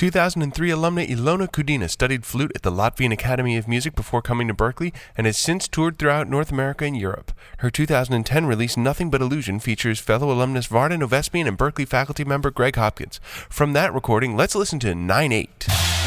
2003 alumna Ilona Kudina studied flute at the Latvian Academy of Music before coming to Berklee and has since toured throughout North America and Europe. Her 2010 release Nothing But Illusion features fellow alumnus Vardan Ovespian and Berklee faculty member Greg Hopkins. From that recording, let's listen to 9 8.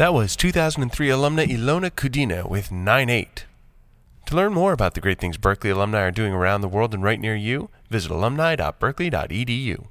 That was 2003 alumna Ilona Kudina with 9-8. To learn more about the great things Berklee alumni are doing around the world and right near you, visit alumni.berklee.edu.